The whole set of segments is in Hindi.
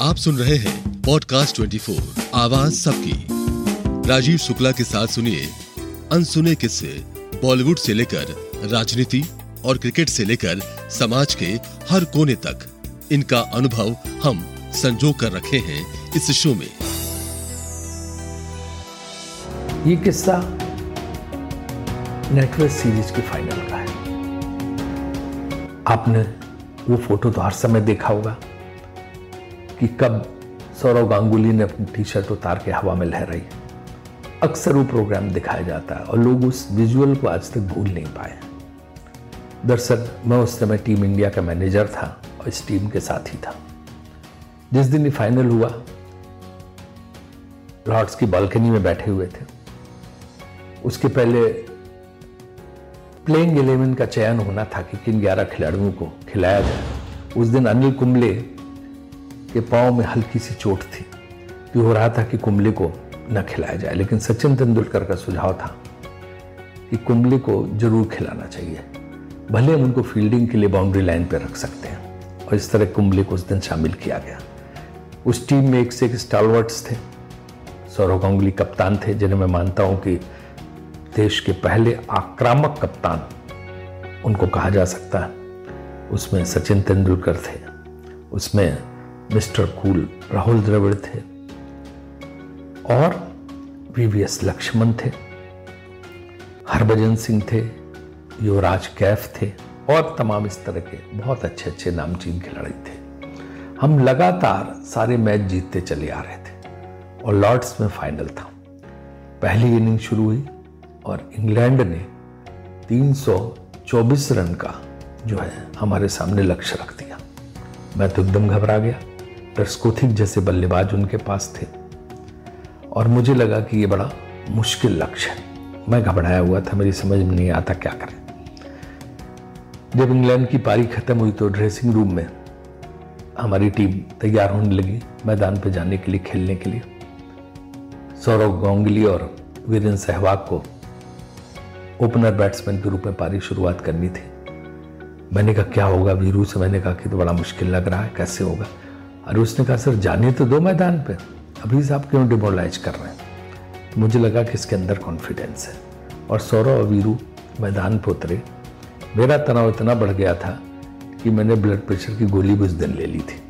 आप सुन रहे हैं पॉडकास्ट 24 आवाज़ सबकी। राजीव शुक्ला के साथ सुनिए अनसुने किस्से बॉलीवुड से लेकर राजनीति और क्रिकेट से लेकर समाज के हर कोने तक। इनका अनुभव हम संजो कर रखे हैं इस शो में। ये किस्सा नेटवर्क सीरीज़ के फाइनल का है। आपने वो फ़ोटो तो हर समय देखा होगा। कि कब सौरव गांगुली ने अपनी टी शर्ट उतार के हवा में लहराई। अक्सर वो प्रोग्राम दिखाया जाता है और लोग उस विजुअल को आज तक भूल नहीं पाए दरअसल, मैं उस समय टीम इंडिया का मैनेजर था और इस टीम के साथ ही था। जिस दिन ये फाइनल हुआ लॉर्ड्स की बालकनी में बैठे हुए थे। उसके पहले प्लेइंग इलेवन का चयन होना था कि किन ग्यारह खिलाड़ियों को खिलाया जाए। उस दिन अनिल कुंबले के पाँव में हल्की सी चोट थी। कि हो रहा था कि कुंबले को न खिलाया जाए, लेकिन सचिन तेंदुलकर का सुझाव था कि कुंबले को ज़रूर खिलाना चाहिए। भले हम उनको फील्डिंग के लिए बाउंड्री लाइन पर रख सकते हैं, और इस तरह कुंबले को उस दिन शामिल किया गया। उस टीम में एक से एक स्टालवर्ट्स थे। सौरव गांगुली कप्तान थे, जिन्हें मैं मानता हूँ कि देश के पहले आक्रामक कप्तान उनको कहा जा सकता है। उसमें सचिन तेंदुलकर थे। उसमें मिस्टर कूल राहुल द्रविड़ थे और वीवीएस लक्ष्मण थे, हरभजन सिंह थे, युवराज कैफ थे और तमाम इस तरह के बहुत अच्छे अच्छे नामचीन खिलाड़ी थे। हम लगातार सारे मैच जीतते चले आ रहे थे और लॉर्ड्स में फाइनल था। पहली इनिंग शुरू हुई और इंग्लैंड ने 324 रन का जो है हमारे सामने लक्ष्य रख दिया। मैं तो एकदम घबरा गया। टर्स्कोथिक जैसे बल्लेबाज उनके पास थे। और मुझे लगा कि ये बड़ा मुश्किल लक्ष्य है मैं घबराया हुआ था, मेरी समझ में नहीं आता क्या करें। जब इंग्लैंड की पारी खत्म हुई तो ड्रेसिंग रूम में हमारी टीम तैयार होने लगी, मैदान पर जाने के लिए, खेलने के लिए। सौरव गांगुली और वीरेंद्र सहवाग को ओपनर बैट्समैन के रूप में पारी शुरुआत करनी थी। मैंने कहा, क्या होगा वीरू से? मैंने कहा कि तो बड़ा मुश्किल लग रहा है, कैसे होगा? अरे उसने कहा, सर जाने तो दो मैदान पे। अभी से आप क्यों डिमोलाइज कर रहे हैं? मुझे लगा कि इसके अंदर कॉन्फिडेंस है। और सौरव और वीरू मैदान पर उतरे। मेरा तनाव इतना बढ़ गया था कि मैंने ब्लड प्रेशर की गोली भी उस दिन ले ली थी।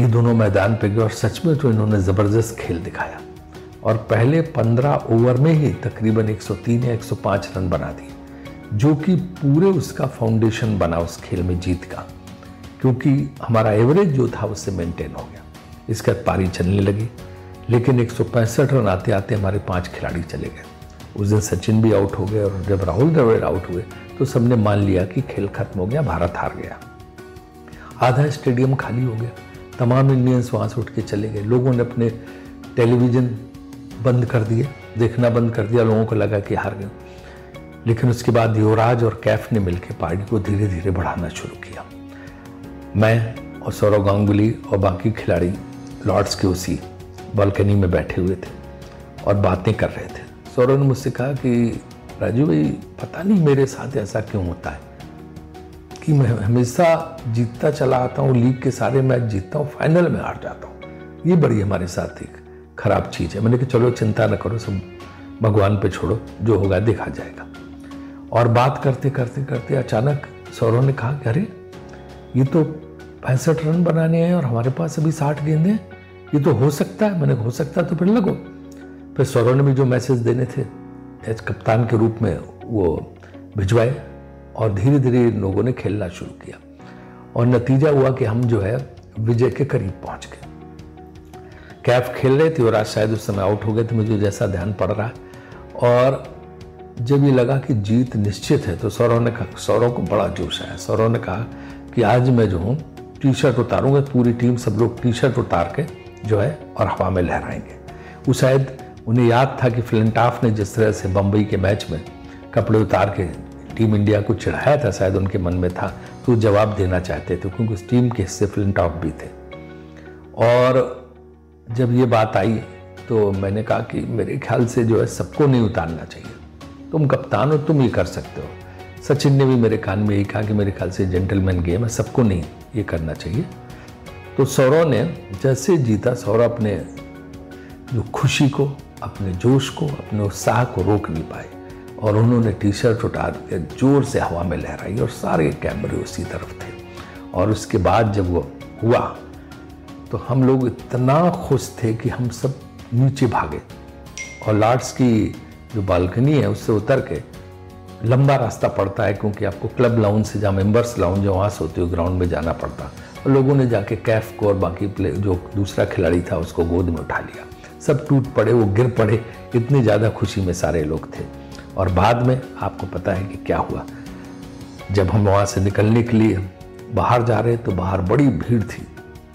ये दोनों मैदान पे गए और सच में तो इन्होंने ज़बरदस्त खेल दिखाया। और पहले 15 ओवर में ही तकरीबन 103 या 105 रन बना दिए, जो कि पूरे उसका फाउंडेशन बना उस खेल में जीत का। क्योंकि हमारा एवरेज जो था उससे मेंटेन हो गया। इसके बाद पारी चलने लगी। लेकिन एक सौ पैंसठ रन आते आते हमारे पाँच खिलाड़ी चले गए। उस दिन सचिन भी आउट हो गए और जब राहुल द्रविड़ आउट हुए तो सबने मान लिया कि खेल खत्म हो गया, भारत हार गया। आधा स्टेडियम खाली हो गया। तमाम इंडियंस वहाँ से उठ के चले गए। लोगों ने अपने टेलीविज़न बंद कर दिए, देखना बंद कर दिया, लोगों को लगा कि हार गए। लेकिन उसके बाद युवराज और कैफ ने मिलकर पार्टी को धीरे धीरे बढ़ाना शुरू किया। मैं और सौरव गांगुली और बाकी खिलाड़ी लॉर्ड्स के उसी बालकनी में बैठे हुए थे और बातें कर रहे थे। सौरव ने मुझसे कहा कि राजू भाई, पता नहीं मेरे साथ ऐसा क्यों होता है कि मैं हमेशा जीतता चला आता हूँ, लीग के सारे मैच जीतता हूँ फाइनल में हार जाता हूँ। ये बड़ी हमारे साथ एक खराब चीज़ है। मैंने कहा, चलो, चिंता न करो, सब भगवान पे छोड़ो, जो होगा देखा जाएगा। और बात करते करते करते अचानक सौरव ने कहा कि, अरे, ये तो पैंसठ रन बनाने हैं और हमारे पास अभी साठ गेंदे हैं। ये तो हो सकता है, मैंने हो सकता है तो फिर लगो। फिर सौरव ने भी जो मैसेज देने थे, एज कप्तान के रूप में वो भिजवाए और धीरे धीरे लोगों ने खेलना शुरू किया। और नतीजा हुआ कि हम जो है, विजय के करीब पहुँच गए। कैफ खेल रहे थे और आज शायद उस समय आउट हो गए थे, मुझे जैसा ध्यान पड़ रहा है। और जब ये लगा कि जीत निश्चित है तो सौरव ने कहा सौरव को बड़ा जोश आया। सौरव ने कहा कि आज मैं जो हूँ टी शर्ट उतारूँगा, पूरी टीम सब लोग टी शर्ट उतार के जो है और हवा में लहराएँगे। वो शायद उन्हें याद था कि फ्लिंटाफ ने जिस तरह से बम्बई के मैच में कपड़े उतार के टीम इंडिया को चढ़ाया था, शायद उनके मन में था तो जवाब देना चाहते थे, क्योंकि उस टीम के हिस्से फ्लिंटाफ भी थे। और जब ये बात आई तो मैंने कहा कि मेरे ख्याल से जो है सबको नहीं उतारना चाहिए। तुम कप्तान हो, तुम ये कर सकते हो। सचिन ने भी मेरे कान में यही कहा कि मेरे ख्याल से जेंटलमैन गेम है, सबको नहीं ये करना चाहिए। तो सौरव ने जैसे जीता, सौरव अपने जो खुशी को, अपने जोश को, अपने उत्साह को रोक नहीं पाए और उन्होंने टी शर्ट उठा के ज़ोर से हवा में लहराई और सारे कैमरे उसी तरफ़ थे। और उसके बाद जब वो हुआ तो हम लोग इतना खुश थे कि हम सब नीचे भागे और लार्ड्स की जो बालकनी है उससे उतर के लंबा रास्ता पड़ता है क्योंकि आपको क्लब लाउंज से जहाँ मेंबर्स लाउंज है, वहाँ से होते हुए ग्राउंड में जाना पड़ता। और लोगों ने जाके कैफ को और बाकी प्ले जो दूसरा खिलाड़ी था, उसको गोद में उठा लिया। सब टूट पड़े, वो गिर पड़े। इतनी ज़्यादा खुशी में सारे लोग थे। और बाद में आपको पता है कि क्या हुआ। जब हम वहाँ से निकलने के लिए बाहर जा रहे तो बाहर बड़ी भीड़ थी।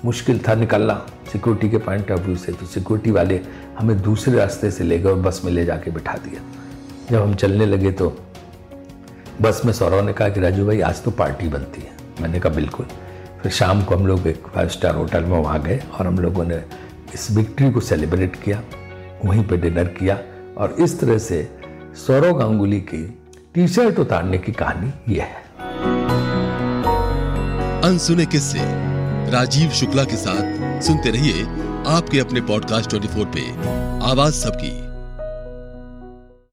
मुश्किल था निकलना सिक्योरिटी के पॉइंट ऑफ़ व्यू से। तो सिक्योरिटी वाले हमें दूसरे रास्ते से ले गए और बस में ले जाके बिठा दिया जब हम चलने लगे तो बस में सौरव ने कहा कि राजू भाई, आज तो पार्टी बनती है। मैंने कहा, बिल्कुल। फिर शाम को हम लोग एक फाइव स्टार होटल में वहाँ गए और हम लोगों ने इस विक्ट्री को सेलिब्रेट किया, वहीं पे डिनर किया और इस तरह से सौरव गांगुली की टी शर्ट उतारने की कहानी यह है। अनसुने किस्से राजीव शुक्ला के साथ सुनते रहिए आपके अपने पॉडकास्ट 24 पे। आवाज़ सबकी।